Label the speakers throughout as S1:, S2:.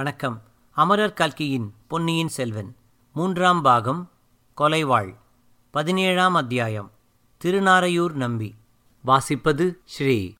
S1: வணக்கம். அமரர் கல்கியின் பொன்னியின் செல்வன். மூன்றாம் பாகம் கொலைவாள். பதினேழாம் அத்தியாயம் திருநாரையூர் நம்பி. வாசிப்பது ஸ்ரீ.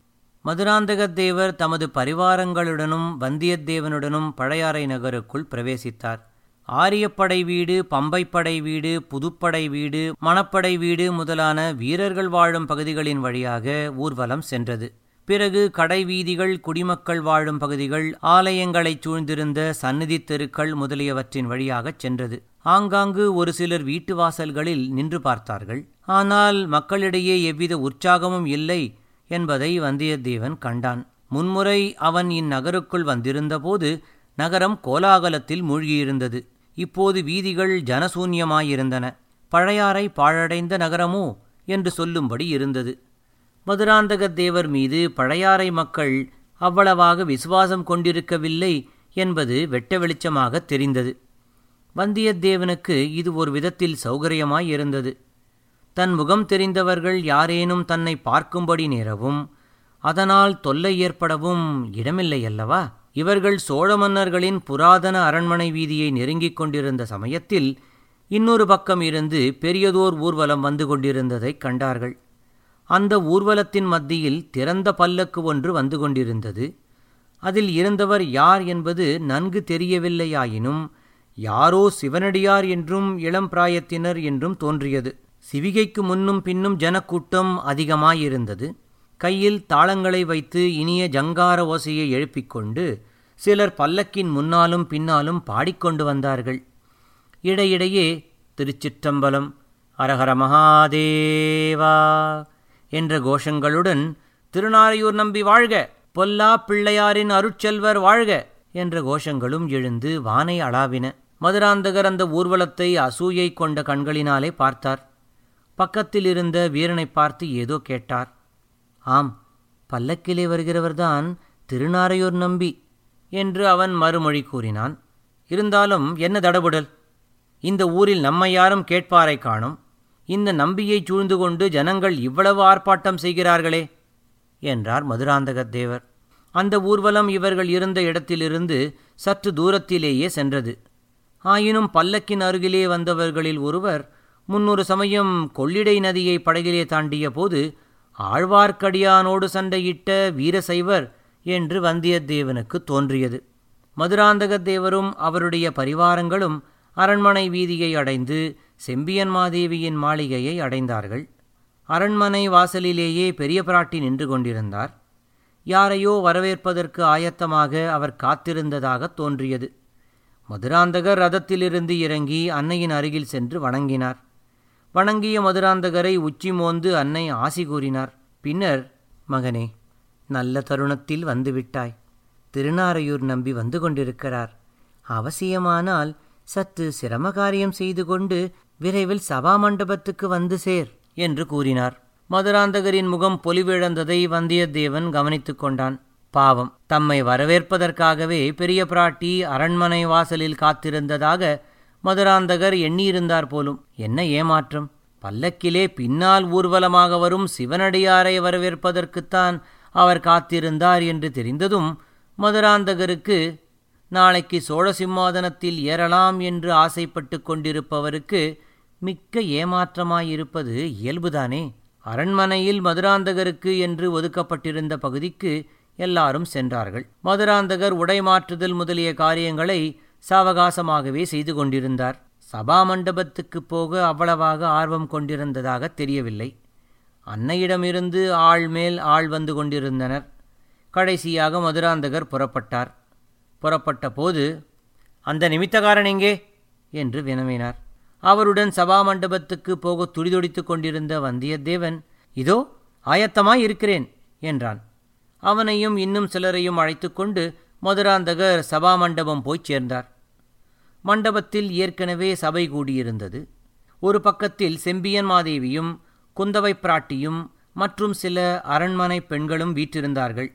S1: மதுராந்தக தேவர் தமது பரிவாரங்களுடனும் வந்தியத்தேவனுடனும் பழையாறை நகருக்குள் பிரவேசித்தார். ஆரியப்படை வீடு பம்பைப்படை வீடு புதுப்படை வீடு மணப்படை வீடு முதலான வீரர்கள் வாழும் பகுதிகளின் வழியாக ஊர்வலம் சென்றது. பிறகு கடை வீதிகள் குடிமக்கள் வாழும் பகுதிகள் ஆலயங்களைச் சூழ்ந்திருந்த சந்நிதி தெருக்கள் முதலியவற்றின் வழியாகச் சென்றது. ஆங்காங்கு ஒரு சிலர் வீட்டு வாசல்களில் நின்று பார்த்தார்கள். ஆனால் மக்களிடையே எவ்வித உற்சாகமும் இல்லை என்பதை வந்தியத்தேவன் கண்டான். முன்முறை அவன் இந்நகருக்குள் வந்திருந்தபோது நகரம் கோலாகலத்தில் மூழ்கியிருந்தது. இப்போது வீதிகள் ஜனசூன்யமாயிருந்தன. பழையாறை பாழடைந்த நகரமோ? என்று சொல்லும்படி இருந்தது. மதுராந்தக தேவர் மீது பழையாறை மக்கள் அவ்வளவாக விசுவாசம் கொண்டிருக்கவில்லை என்பது வெட்ட வெளிச்சமாக தெரிந்தது. வந்தியத்தேவனுக்கு இது ஒரு விதத்தில் சௌகரியமாயிருந்தது தன் முகம் தெரிந்தவர்கள் யாரேனும் தன்னை பார்க்கும்படி நேரவும் அதனால் தொல்லை ஏற்படவும் இடமில்லை அல்லவா இவர்கள் சோழ மன்னர்களின் புராதன அரண்மனை வீதியை நெருங்கிக் கொண்டிருந்த சமயத்தில் இன்னொரு பக்கம் இருந்து பெரியதோர் ஊர்வலம் வந்து கொண்டிருந்ததைக் கண்டார்கள். அந்த ஊர்வலத்தின் மத்தியில் திறந்த பல்லக்கு ஒன்று வந்து கொண்டிருந்தது. அதில் இருந்தவர் யார் என்பது நன்கு தெரியவில்லையாயினும் யாரோ சிவனடியார் என்றும் இளம் பிராயத்தினர் என்றும் தோன்றியது. சிவிகைக்கு முன்னும் பின்னும் ஜனக்கூட்டம் அதிகமாயிருந்தது. கையில் தாளங்களை வைத்து இனிய ஜங்கார ஓசையை எழுப்பிக் கொண்டு சிலர் பல்லக்கின் முன்னாலும் பின்னாலும் பாடிக்கொண்டு வந்தார்கள். இடையிடையே திருச்சிற்றம்பலம் அரஹர மகாதேவா! என்ற கோஷங்களுடன் திருநாரையூர் நம்பி வாழ்க பொல்லா பிள்ளையாரின் அருட்செல்வர் வாழ்க என்ற கோஷங்களும் எழுந்து வானை அளாவின. மதுராந்தகர் அந்த ஊர்வலத்தை அசூயை கொண்ட கண்களினாலே பார்த்தார். பக்கத்தில் இருந்த வீரனை பார்த்து ஏதோ கேட்டார். ஆம் பல்லக்கிலே வருகிறவர்தான் திருநாரையூர் நம்பி என்று அவன் மறுமொழி கூறினான். இருந்தாலும் என்ன தடபுடல்? இந்த ஊரில் நம்மை யாரும் கேட்பாரை காணும். இந்த நம்பியை சூழ்ந்து கொண்டு ஜனங்கள் இவ்வளவு ஆர்ப்பாட்டம் செய்கிறார்களே? என்றார் மதுராந்தகத் தேவர். அந்த ஊர்வலம் இவர்கள் இருந்த இடத்திலிருந்து சற்று தூரத்திலேயே சென்றது. ஆயினும் பல்லக்கின் அருகிலே வந்தவர்களில் ஒருவர் முன்னொரு சமயம் கொள்ளிடை நதியை படகிலே தாண்டிய போது ஆழ்வார்க்கடியானோடு சண்டையிட்ட வீரசைவர் என்று வந்தியத்தேவனுக்கு தோன்றியது. மதுராந்தகத் தேவரும் அவருடைய பரிவாரங்களும் அரண்மனை வீதியை அடைந்து செம்பியன்மாதேவியின் மாளிகையை அடைந்தார்கள். அரண்மனை வாசலிலேயே பெரிய பிராட்டி நின்று கொண்டிருந்தார். யாரையோ வரவேற்பதற்கு ஆயத்தமாக அவர் காத்திருந்ததாக தோன்றியது. மதுராந்தகர் ரதத்திலிருந்து இறங்கி அன்னையின் அருகில் சென்று வணங்கினார். வணங்கிய மதுராந்தகரை உச்சி மோந்து அன்னை ஆசி கூறினார் பின்னர் மகனே நல்ல தருணத்தில் வந்துவிட்டாய் திருநாரையூர் நம்பி வந்து கொண்டிருக்கிறார். அவசியமானால் சற்று சிரமகாரியம் செய்து கொண்டு விரைவில் சபா மண்டபத்துக்கு வந்து சேர் என்று கூறினார். மதுராந்தகரின் முகம் பொலிவிழந்ததை வந்தியத்தேவன் கவனித்துக் கொண்டான். பாவம் தம்மை வரவேற்பதற்காகவே பெரிய பிராட்டி அரண்மனை வாசலில் காத்திருந்ததாக மதுராந்தகர் எண்ணியிருந்தார் போலும். என்ன ஏமாற்றம்? பல்லக்கிலே பின்னால் ஊர்வலமாக வரும் சிவனடியாரை வரவேற்பதற்குத்தான் அவர் காத்திருந்தார் என்று தெரிந்ததும் மதுராந்தகருக்கு நாளைக்கு சோழ சிம்மாதனத்தில் ஏறலாம் என்று ஆசைப்பட்டு கொண்டிருப்பவருக்கு மிக்க ஏமாற்றமாயிருப்பது இயல்புதானே? அரண்மனையில் மதுராந்தகருக்கு என்று ஒதுக்கப்பட்டிருந்த பகுதிக்கு எல்லாரும் சென்றார்கள். மதுராந்தகர் உடை மாற்றுதல் முதலிய காரியங்களை சாவகாசமாகவே செய்து கொண்டிருந்தார். சபா மண்டபத்துக்குப் போக அவ்வளவாக ஆர்வம் கொண்டிருந்ததாக தெரியவில்லை. அன்னையிடமிருந்து ஆள் மேல் ஆள் வந்து கொண்டிருந்தனர். கடைசியாக மதுராந்தகர் புறப்பட்டார். புறப்பட்ட போது அந்த நிமித்தக்காரன் எங்கே? என்று வினவினார். அவருடன் சபாமண்டபத்துக்கு போக துடிதுடித்து கொண்டிருந்த வந்தியத்தேவன் இதோ ஆயத்தமாய் இருக்கிறேன் என்றான். அவனையும் இன்னும் சிலரையும் அழைத்து கொண்டு மதுராந்தகர் சபா மண்டபம் போய்ச் சேர்ந்தார். மண்டபத்தில் ஏற்கனவே சபை கூடியிருந்தது. ஒரு பக்கத்தில் செம்பியன் மாதேவியும் குந்தவை பிராட்டியும் மற்றும் சில அரண்மனை பெண்களும் வீற்றிருந்தார்கள்.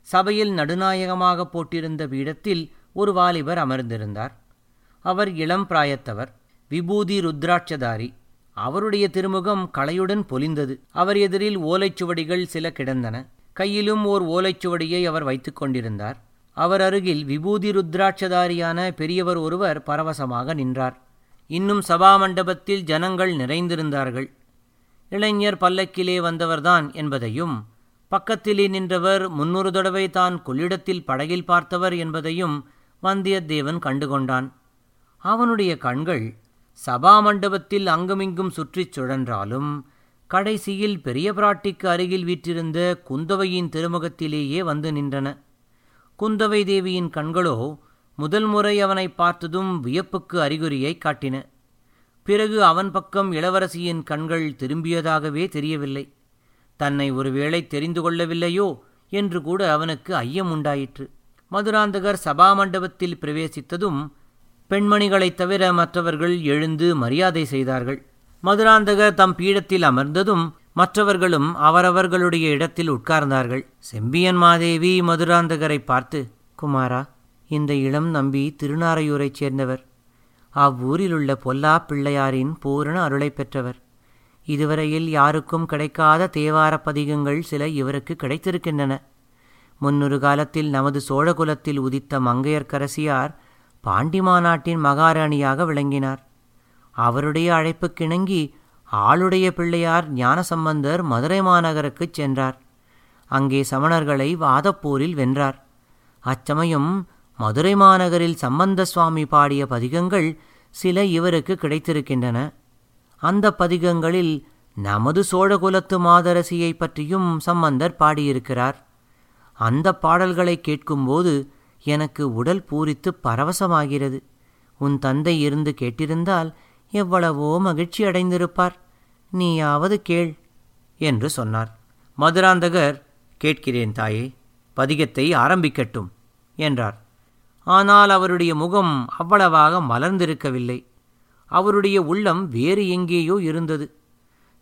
S1: சபையில் நடுநாயகமாக போட்டிருந்த பீடத்தில் ஒரு வாலிபர் அமர்ந்திருந்தார். அவர் இளம் பிராயத்தவர். விபூதி ருத்ராட்சதாரி. அவருடைய திருமுகம் களையுடன் பொலிந்தது. அவர் எதிரில் ஓலைச்சுவடிகள் சில கிடந்தன. கையிலும் ஓர் ஓலைச்சுவடியை அவர் வைத்துக் கொண்டிருந்தார். அவர் அருகில் விபூதி ருத்ராட்சதாரியான பெரியவர் ஒருவர் பரவசமாக நின்றார். இன்னும் சபா மண்டபத்தில் ஜனங்கள் நிறைந்திருந்தார்கள். இளைஞர் பல்லக்கிலே வந்தவர்தான் என்பதையும் பக்கத்திலே நின்றவர் முன்னொரு தடவை தான் கொள்ளிடத்தில் படகில் பார்த்தவர் என்பதையும் வந்தியத்தேவன் கண்டுகொண்டான். அவனுடைய கண்கள் சபா மண்டபத்தில் அங்குமிங்கும் சுற்றிச் சுழன்றாலும் கடைசியில் பெரிய பிராட்டிக்கு அருகில் வீற்றிருந்த குந்தவையின் திருமுகத்திலேயே வந்து நின்றன. குந்தவை தேவியின் கண்களோ முதல் முறை அவனை பார்த்ததும் வியப்புக்கு அறிகுறியை காட்டின. பிறகு அவன் பக்கம் இளவரசியின் கண்கள் திரும்பியதாகவே தெரியவில்லை. தன்னை ஒருவேளை தெரிந்து கொள்ளவில்லையோ என்று கூட அவனுக்கு ஐயம் உண்டாயிற்று மதுராந்தகர் சபா மண்டபத்தில் பிரவேசித்ததும் பெண்மணிகளைத் தவிர மற்றவர்கள் எழுந்து மரியாதை செய்தார்கள். மதுராந்தகர் தம் பீடத்தில் அமர்ந்ததும் மற்றவர்களும் அவரவர்களுடைய இடத்தில் உட்கார்ந்தார்கள். செம்பியன் மாதேவி மதுராந்தகரை பார்த்து குமாரா இந்த இளம் நம்பி திருநாரையூரைச் சேர்ந்தவர். அவ்வூரிலுள்ள பொல்லா பிள்ளையாரின் பூரண அருளை பெற்றவர். இதுவரையில் யாருக்கும் கிடைக்காத தேவார பதிகங்கள் சில இவருக்கு கிடைத்திருக்கின்றன. முன்னொரு காலத்தில் நமது சோழகுலத்தில் உதித்த மங்கையர்க்கரசியார் பாண்டிமா நாட்டின் மகாராணியாக விளங்கினார். அவருடைய அழைப்புக்கிணங்கி ஆளுடைய பிள்ளையார் ஞானசம்பந்தர் மதுரை மாநகருக்குச் சென்றார். அங்கே சமணர்களை வாதப்போரில் வென்றார். அச்சமயம் மதுரை மாநகரில் சம்பந்த சுவாமி பாடிய பதிகங்கள் சில இவருக்கு கிடைத்திருக்கின்றன. அந்த பதிகங்களில் நமது சோழகுலத்து மாதரசியை பற்றியும் சம்பந்தர் பாடியிருக்கிறார். அந்த பாடல்களை கேட்கும்போது எனக்கு உடல் பூரித்து பரவசமாகிறது. உன் தந்தை இருந்து கேட்டிருந்தால் எவ்வளவோ மகிழ்ச்சி அடைந்திருப்பார். நீயாவது கேள் என்று சொன்னார். மதுராந்தகர் கேட்கிறேன் தாயே பதிகத்தை ஆரம்பிக்கட்டும் என்றார். ஆனால் அவருடைய முகம் அவ்வளவாக மலர்ந்திருக்கவில்லை. அவருடைய உள்ளம் வேறு எங்கேயோ இருந்தது.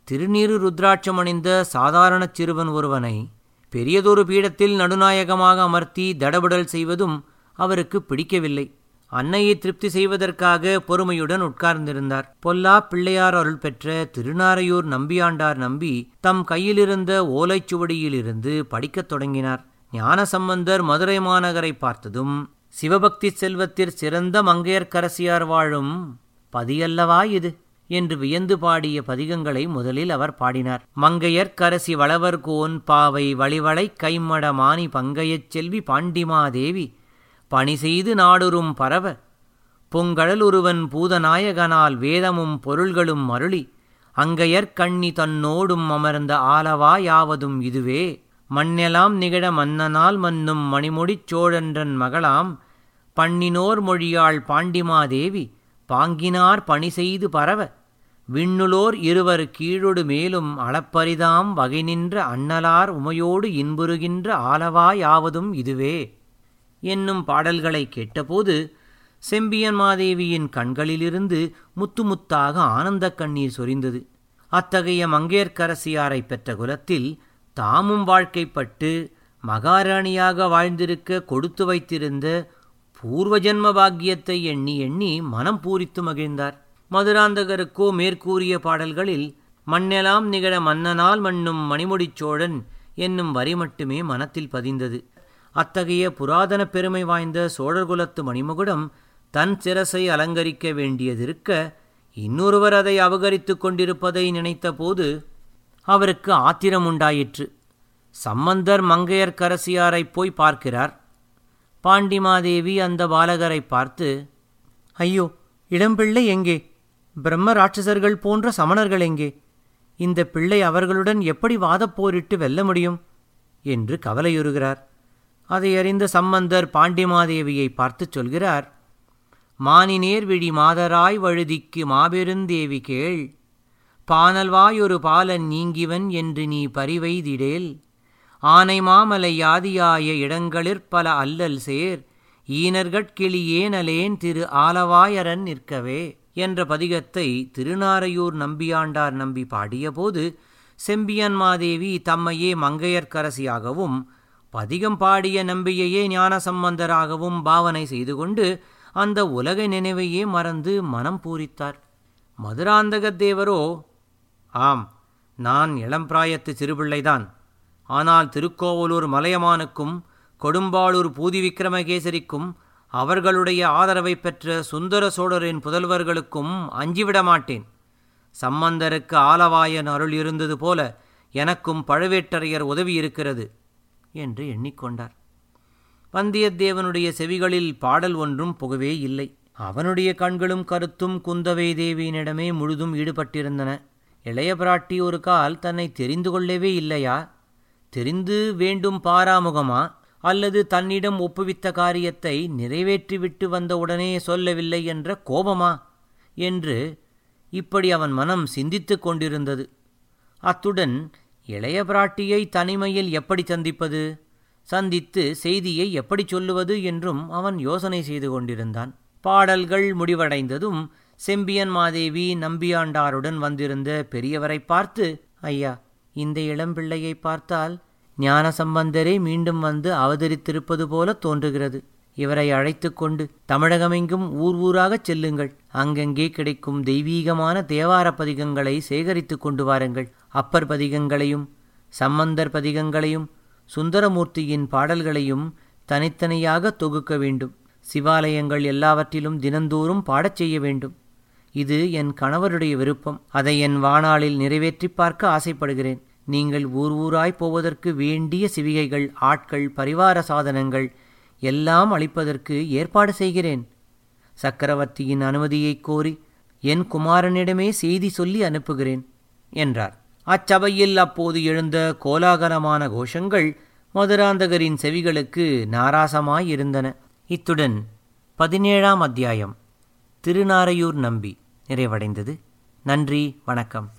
S1: திருநீறு ருத்ராட்சம் அணிந்த சாதாரண சிறுவன் ஒருவனை பெரியதொரு பீடத்தில் நடுநாயகமாக அமர்த்தி தடபுடல் செய்வதும் அவருக்கு பிடிக்கவில்லை. அன்னையை திருப்தி செய்வதற்காக பொறுமையுடன் உட்கார்ந்திருந்தார். பொல்லா பிள்ளையார் அருள் பெற்ற திருநாரையூர் நம்பியாண்டார் நம்பி தம் கையிலிருந்த ஓலைச்சுவடியிலிருந்து படிக்கத் தொடங்கினார். ஞானசம்பந்தர் மதுரை மாநகரை பார்த்ததும் சிவபக்தி செல்வத்திற் சிறந்த மங்கையர்க்கரசியார் வாழும் பதியல்லவா இது? என்று வியந்து பாடிய பதிகங்களை முதலில் அவர் பாடினார். மங்கையர்க்கரசி வளவர்கோன் பாவை வழிவளை கைமட மானி பங்கையச் செல்வி பாண்டிமாதேவி பணி செய்து நாடுறும் பரவ பொங்கழலுருவன் பூதநாயகனால் வேதமும் பொருள்களும் மருளி அங்கையர் கண்ணி தன்னோடும் அமர்ந்த ஆலவா யாவதும் இதுவே. மண்ணெலாம் நிகழ மன்னனால் மன்னும் மணிமுடிச் சோழன்றன் மகளாம் பண்ணினோர் மொழியாள் பாண்டிமாதேவி பாங்கினார் பணி செய்து பரவ விண்ணுலோர் இருவர் கீழொடு மேலும் அளப்பரிதாம் வகை நின்ற அண்ணலார் உமையோடு இன்புறுகின்ற ஆலவாயாவதும் இதுவே. என்னும் பாடல்களை கேட்டபோது செம்பியன் மாதேவியின் கண்களிலிருந்து முத்து முத்தாக ஆனந்த கண்ணீர் சொரிந்தது. அத்தகைய மங்கையர்க்கரசியாரை பெற்ற குலத்தில் தாமும் வாழ்க்கைப்பட்டு மகாராணியாக வாழ்ந்திருக்க கொடுத்து வைத்திருந்த பூர்வஜன்ம பாக்கியத்தை எண்ணி எண்ணி மனம் பூரித்து மகிழ்ந்தார். மதுராந்தகருக்கோ மேற்கூறிய பாடல்களில் மண்ணெலாம் நிகழ மன்னனால் மண்ணும் மணிமுடிச் சோழன் என்னும் வரி மட்டுமே மனத்தில் பதிந்தது. அத்தகைய புராதன பெருமை வாய்ந்த சோழர்குலத்து மணிமகுடம் தன் சிரசை அலங்கரிக்க வேண்டியதிருக்க இன்னொருவர் அதை அபகரித்துக் கொண்டிருப்பதை நினைத்தபோது அவருக்கு ஆத்திரம் உண்டாயிற்று. சம்பந்தர் மங்கையர்க்கரசியாரைப் போய் பார்க்கிறார். பாண்டிமாதேவி அந்த பாலகரை பார்த்து ஐயோ இளம்பிள்ளை எங்கே? பிரம்ம ராட்சசர்கள் போன்ற சமணர்கள் எங்கே? இந்த பிள்ளை அவர்களுடன் எப்படி வாதப்போரிட்டு வெல்ல முடியும்? என்று கவலையுறுகிறார். அதை அறிந்த சம்பந்தர் பாண்டிமாதேவியை பார்த்துச் சொல்கிறார். மானினேர் விழி மாதராய் வழுதிக்கு மாபெருந்தேவி கேள். பானல்வாயொரு பாலன் நீங்கிவன் என்று நீ பரிவைதிடேல். ஆனை மாமலை யாதியாய இடங்களிற் பல அல்லல் சேர். ஈனர்கட்கிளியேனலேன் திரு ஆலவாயரன் நிற்கவே. என்ற பதிகத்தை திருநாரையூர் நம்பியாண்டார் நம்பி பாடியபோது செம்பியன் மாதேவி தம்மையே மங்கையர்க்கரசியாகவும் பதிகம் பாடிய நம்பியையே ஞானசம்பந்தராகவும் பாவனை செய்து கொண்டு அந்த உலக நினைவையே மறந்து மனம் பூரித்தார். மதுராந்தகத் தேவரோ? ஆம் நான் இளம்பிராயத்து சிறுபிள்ளைதான். ஆனால் திருக்கோவலூர் மலையமானுக்கும் கொடும்பாளூர் பூதி விக்ரமகேசரிக்கும் அவர்களுடைய ஆதரவை பெற்ற சுந்தர சோழரின் புதல்வர்களுக்கும் அஞ்சிவிட மாட்டேன் சம்பந்தருக்கு ஆலவாயன் அருள் இருந்தது போல எனக்கும் பழுவேட்டரையர் உதவி இருக்கிறது என்று எண்ணிக்கொண்டார். வந்தியத்தேவனுடைய செவிகளில் பாடல் ஒன்றும் புகவே இல்லை. அவனுடைய கண்களும் கருத்தும் குந்தவை தேவியினிடமே முழுதும் ஈடுபட்டிருந்தன. இளைய பிராட்டி ஒரு கால் தன்னை தெரிந்து கொள்ளவே இல்லையா? தெரிந்து வேண்டும் பாராமுகமா? அல்லது தன்னிடம் ஒப்புவித்த காரியத்தை நிறைவேற்றிவிட்டு வந்தவுடனே சொல்லவில்லை என்ற கோபமா? என்று இப்படி அவன் மனம் சிந்தித்துக் கொண்டிருந்தது. அத்துடன் இளைய பிராட்டியை தனிமையில் எப்படி சந்திப்பது? சந்தித்து செய்தியை எப்படி சொல்லுவது? என்றும் அவன் யோசனை செய்து கொண்டிருந்தான். பாடல்கள் முடிவடைந்ததும் செம்பியன் மாதேவி நம்பியாண்டாருடன் வந்திருந்த பெரியவரை பார்த்து ஐயா இந்த இளம்பிள்ளையை பார்த்தால் ஞானசம்பந்தரே மீண்டும் வந்து அவதரித்திருப்பது போல தோன்றுகிறது. இவரை அழைத்து கொண்டு தமிழகமெங்கும் ஊர் ஊராகச் செல்லுங்கள். அங்கங்கே கிடைக்கும் தெய்வீகமான தேவார பதிகங்களை சேகரித்து கொண்டு வாருங்கள். அப்பர் பதிகங்களையும் சம்பந்தர் பதிகங்களையும் சுந்தரமூர்த்தியின் பாடல்களையும் தனித்தனியாக தொகுக்க வேண்டும். சிவாலயங்கள் எல்லாவற்றிலும் தினந்தோறும் பாடச் செய்ய வேண்டும். இது என் கணவருடைய விருப்பம். அதை என் வாணாளில் நிறைவேற்றி பார்க்க ஆசைப்படுகிறேன். நீங்கள் ஊர் ஊராய் போவதற்கு வேண்டிய சிவிகைகள் ஆட்கள் பரிவார சாதனங்கள் எல்லாம் அளிப்பதற்கு ஏற்பாடு செய்கிறேன். சக்கரவர்த்தியின் அனுமதியைக் கோரி என் குமாரனிடமே செய்தி சொல்லி அனுப்புகிறேன் என்றார். அச்சபையில் அப்போது எழுந்த கோலாகலமான கோஷங்கள் மதுராந்தகரின் செவிகளுக்கு நாராசமாயிருந்தன. இத்துடன் பதினேழாம் அத்தியாயம் திருநாரையூர் நம்பி நிறைவடைந்தது. நன்றி வணக்கம்.